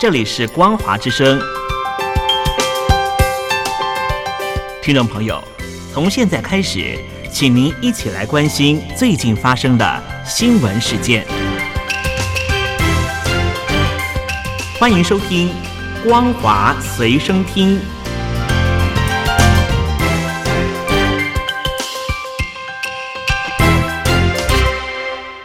这里是光华之声。听众朋友，从现在开始，请您一起来关心最近发生的新闻事件。欢迎收听《光华随身听》。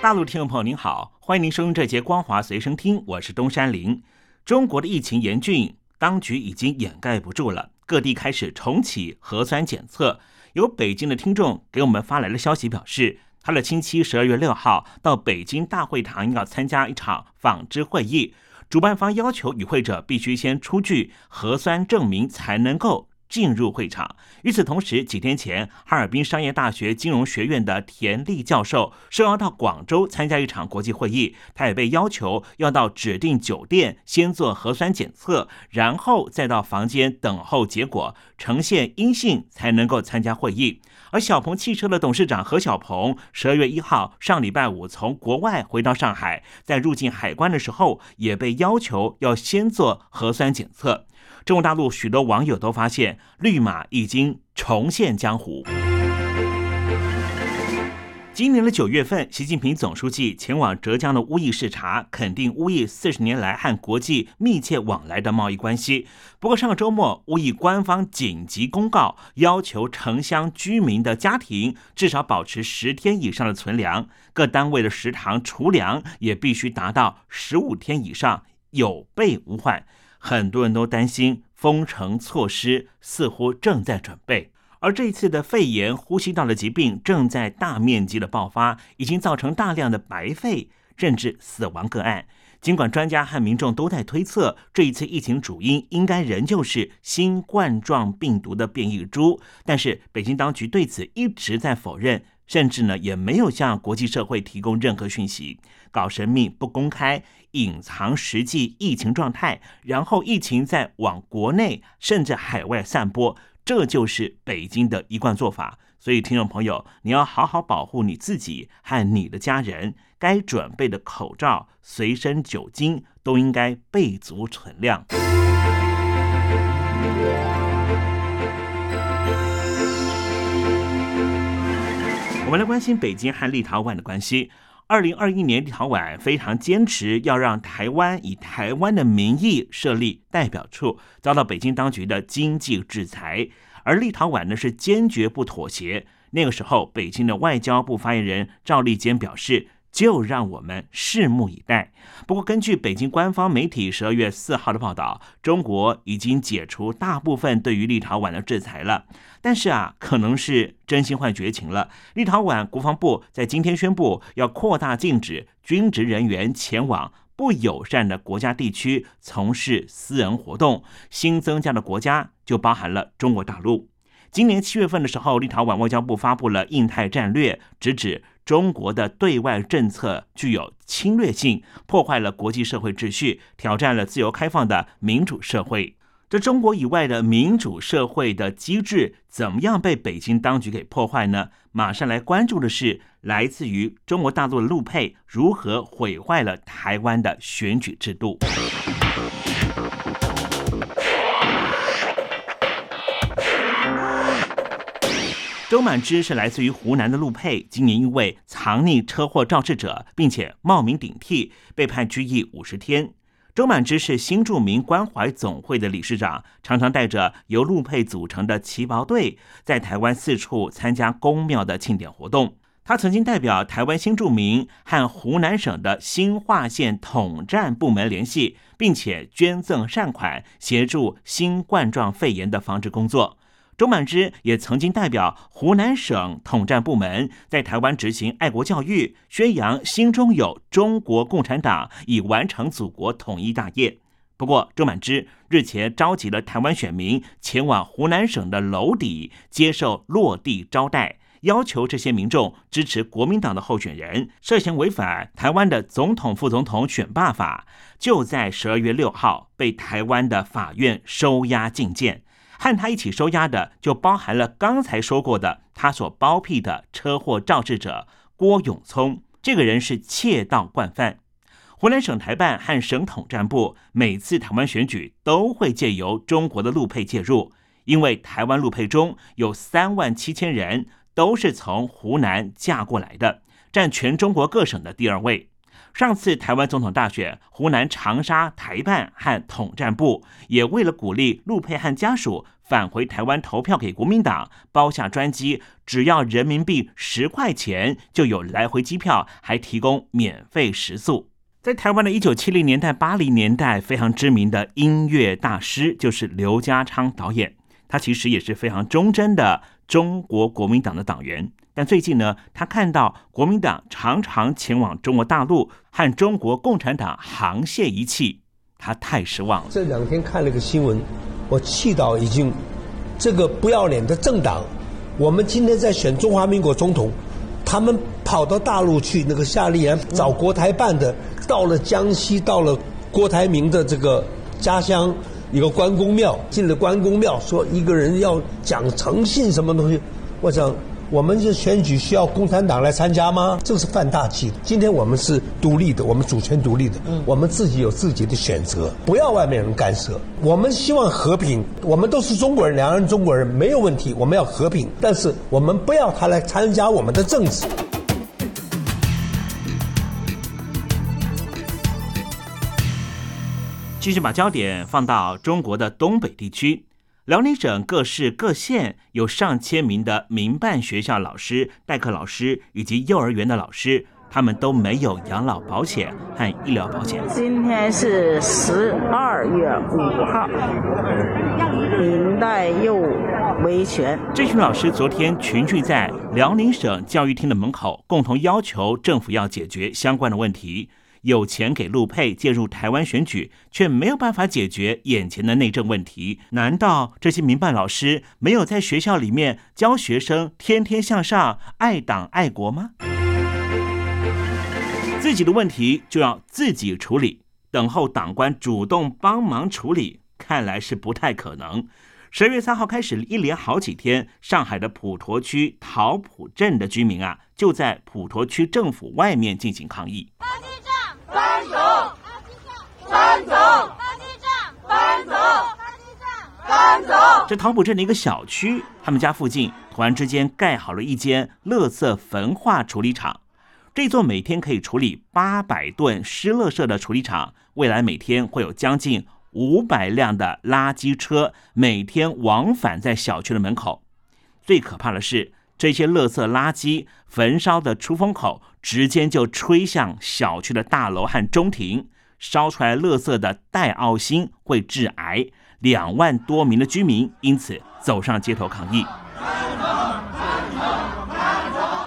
大陆听众朋友您好，欢迎您收听这节《光华随身听》，我是东山林。中国的疫情严峻，当局已经掩盖不住了。各地开始重启核酸检测。有北京的听众给我们发来了消息表示，他的亲戚十二月六号到北京大会堂要参加一场纺织会议，主办方要求与会者必须先出具核酸证明才能够。进入会场。与此同时，几天前，哈尔滨商业大学金融学院的田立教授受邀到广州参加一场国际会议，他也被要求要到指定酒店先做核酸检测，然后再到房间等候结果，呈现阴性才能够参加会议。而小鹏汽车的董事长何小鹏，十二月一号上礼拜五从国外回到上海，在入境海关的时候，也被要求要先做核酸检测。中国大陆许多网友都发现，绿马已经重现江湖。今年的九月份，习近平总书记前往浙江的乌易视察，肯定乌易四十年来和国际密切往来的贸易关系。不过，上个周末，乌易官方紧急公告，要求城乡居民的家庭至少保持十天以上的存粮，各单位的食堂储粮也必须达到十五天以上，有备无患。很多人都担心封城措施似乎正在准备，而这一次的肺炎呼吸道的疾病正在大面积的爆发，已经造成大量的白肺甚至死亡个案。尽管专家和民众都在推测这一次疫情主因应该仍旧是新冠状病毒的变异株，但是北京当局对此一直在否认。甚至呢，也没有向国际社会提供任何讯息，搞神秘、不公开、隐藏实际疫情状态，然后疫情再往国内甚至海外散播，这就是北京的一贯做法。所以，听众朋友，你要好好保护你自己和你的家人，该准备的口罩、随身酒精都应该备足存量。我们来关心北京和立陶宛的关系。二零二一年，立陶宛非常坚持要让台湾以台湾的名义设立代表处，遭到北京当局的经济制裁，而立陶宛呢是坚决不妥协。那个时候，北京的外交部发言人赵立坚表示。就让我们拭目以待。不过，根据北京官方媒体十二月四号的报道，中国已经解除大部分对于立陶宛的制裁了。但是啊，可能是真心换绝情了。立陶宛国防部在今天宣布，要扩大禁止军职人员前往不友善的国家地区从事私人活动。新增加的国家就包含了中国大陆。今年七月份的时候，立陶宛外交部发布了印太战略，直指。中国的对外政策具有侵略性，破坏了国际社会秩序，挑战了自由开放的民主社会。这中国以外的民主社会的机制，怎么样被北京当局给破坏呢？马上来关注的是，来自于中国大陆的陆配如何毁坏了台湾的选举制度。周满之是来自于湖南的陆配，今年因为藏匿车祸肇事者，并且冒名顶替，被判拘役五十天。周满之是新著名关怀总会的理事长，常常带着由陆配组成的旗袍队，在台湾四处参加公庙的庆典活动。他曾经代表台湾新著名和湖南省的新化县统战部门联系，并且捐赠善款，协助新冠状肺炎的防治工作。周满之也曾经代表湖南省统战部门在台湾执行爱国教育，宣扬心中有中国共产党，以完成祖国统一大业。不过，周满之日前召集了台湾选民前往湖南省的娄底接受落地招待，要求这些民众支持国民党的候选人，涉嫌违反台湾的总统、副总统选罢法，就在十二月六号被台湾的法院收押禁见。和他一起收押的，就包含了刚才说过的他所包庇的车祸肇事者郭永聪。这个人是窃盗惯犯。湖南省台办和省统战部每次台湾选举都会借由中国的陆配介入，因为台湾陆配中有三万七千人都是从湖南嫁过来的，占全中国各省的第二位。上次台湾总统大选，湖南长沙台办和统战部也为了鼓励陆佩和家属返回台湾投票给国民党，包下专机，只要人民币十块钱就有来回机票，还提供免费食宿。在台湾的一九七零年代、八零年代，非常知名的音乐大师就是刘家昌导演，他其实也是非常忠贞的中国国民党的党员。但最近呢，他看到国民党常常前往中国大陆和中国共产党沆瀣一气，他太失望了。这两天看了个新闻，我气到已经，这个不要脸的政党，我们今天在选中华民国总统，他们跑到大陆去，那个夏立言找国台办的，到了江西，到了郭台铭的这个家乡一个关公庙，进了关公庙，说一个人要讲诚信什么东西，我想。我们这选举需要共产党来参加吗？这是犯大忌。今天我们是独立的，我们主权独立的，我们自己有自己的选择，不要外面人干涉。我们希望和平，我们都是中国人，两岸中国人没有问题。我们要和平，但是我们不要他来参加我们的政治。继续把焦点放到中国的东北地区。辽宁省各市各县有上千名的民办学校老师、代课老师以及幼儿园的老师，他们都没有养老保险和医疗保险。今天是十二月五号，明代又维权。这群老师昨天群聚在辽宁省教育厅的门口，共同要求政府要解决相关的问题。有钱给陆配介入台湾选举，却没有办法解决眼前的内政问题。难道这些民办老师没有在学校里面教学生天天向上、爱党爱国吗？自己的问题就要自己处理，等候党官主动帮忙处理，看来是不太可能。十月三号开始，一连好几天，上海的普陀区桃浦镇的居民啊，就在普陀区政府外面进行抗议。搬走垃圾站！搬走！搬走！搬走！这桃浦镇的一个小区，他们家附近突然之间盖好了一间垃圾焚化处理厂。这座每天可以处理八百吨湿垃圾的处理厂，未来每天会有将近五百辆的垃圾车每天往返在小区的门口。最可怕的是。这些垃圾垃圾焚烧的出风口，直接就吹向小区的大楼和中庭，烧出来垃圾的戴奥星会致癌。两万多名的居民因此走上街头抗议。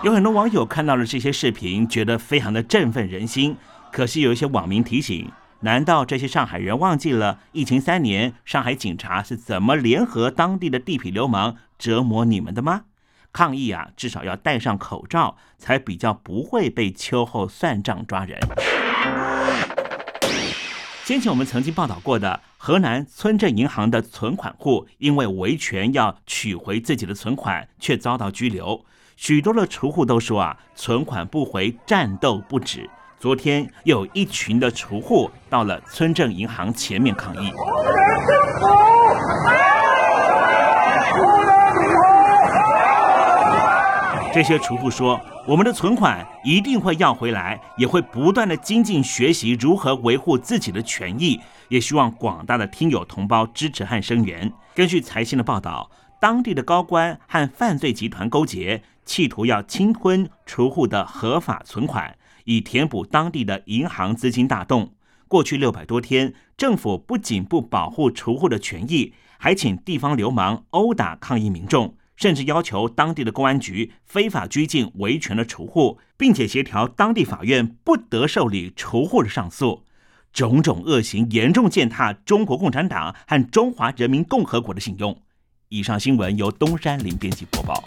有很多网友看到了这些视频，觉得非常的振奋人心。可是有一些网民提醒：难道这些上海人忘记了疫情三年，上海警察是怎么联合当地的地痞流氓折磨你们的吗？抗议啊，至少要戴上口罩，才比较不会被秋后算账抓人。先前我们曾经报道过的河南村镇银行的存款户，因为维权要取回自己的存款，却遭到拘留。许多的储户都说啊，存款不回，战斗不止。昨天又有一群的储户到了村镇银行前面抗议。这些储户说：“我们的存款一定会要回来，也会不断的精进学习如何维护自己的权益，也希望广大的听友同胞支持和声援。”根据财新的报道，当地的高官和犯罪集团勾结，企图要侵吞储户的合法存款，以填补当地的银行资金大洞。过去六百多天，政府不仅不保护储户的权益，还请地方流氓殴打抗议民众。甚至要求当地的公安局非法拘禁维权的储户，并且协调当地法院不得受理储户的上诉，种种恶行严重践踏中国共产党和中华人民共和国的信用。以上新闻由东山林编辑播报。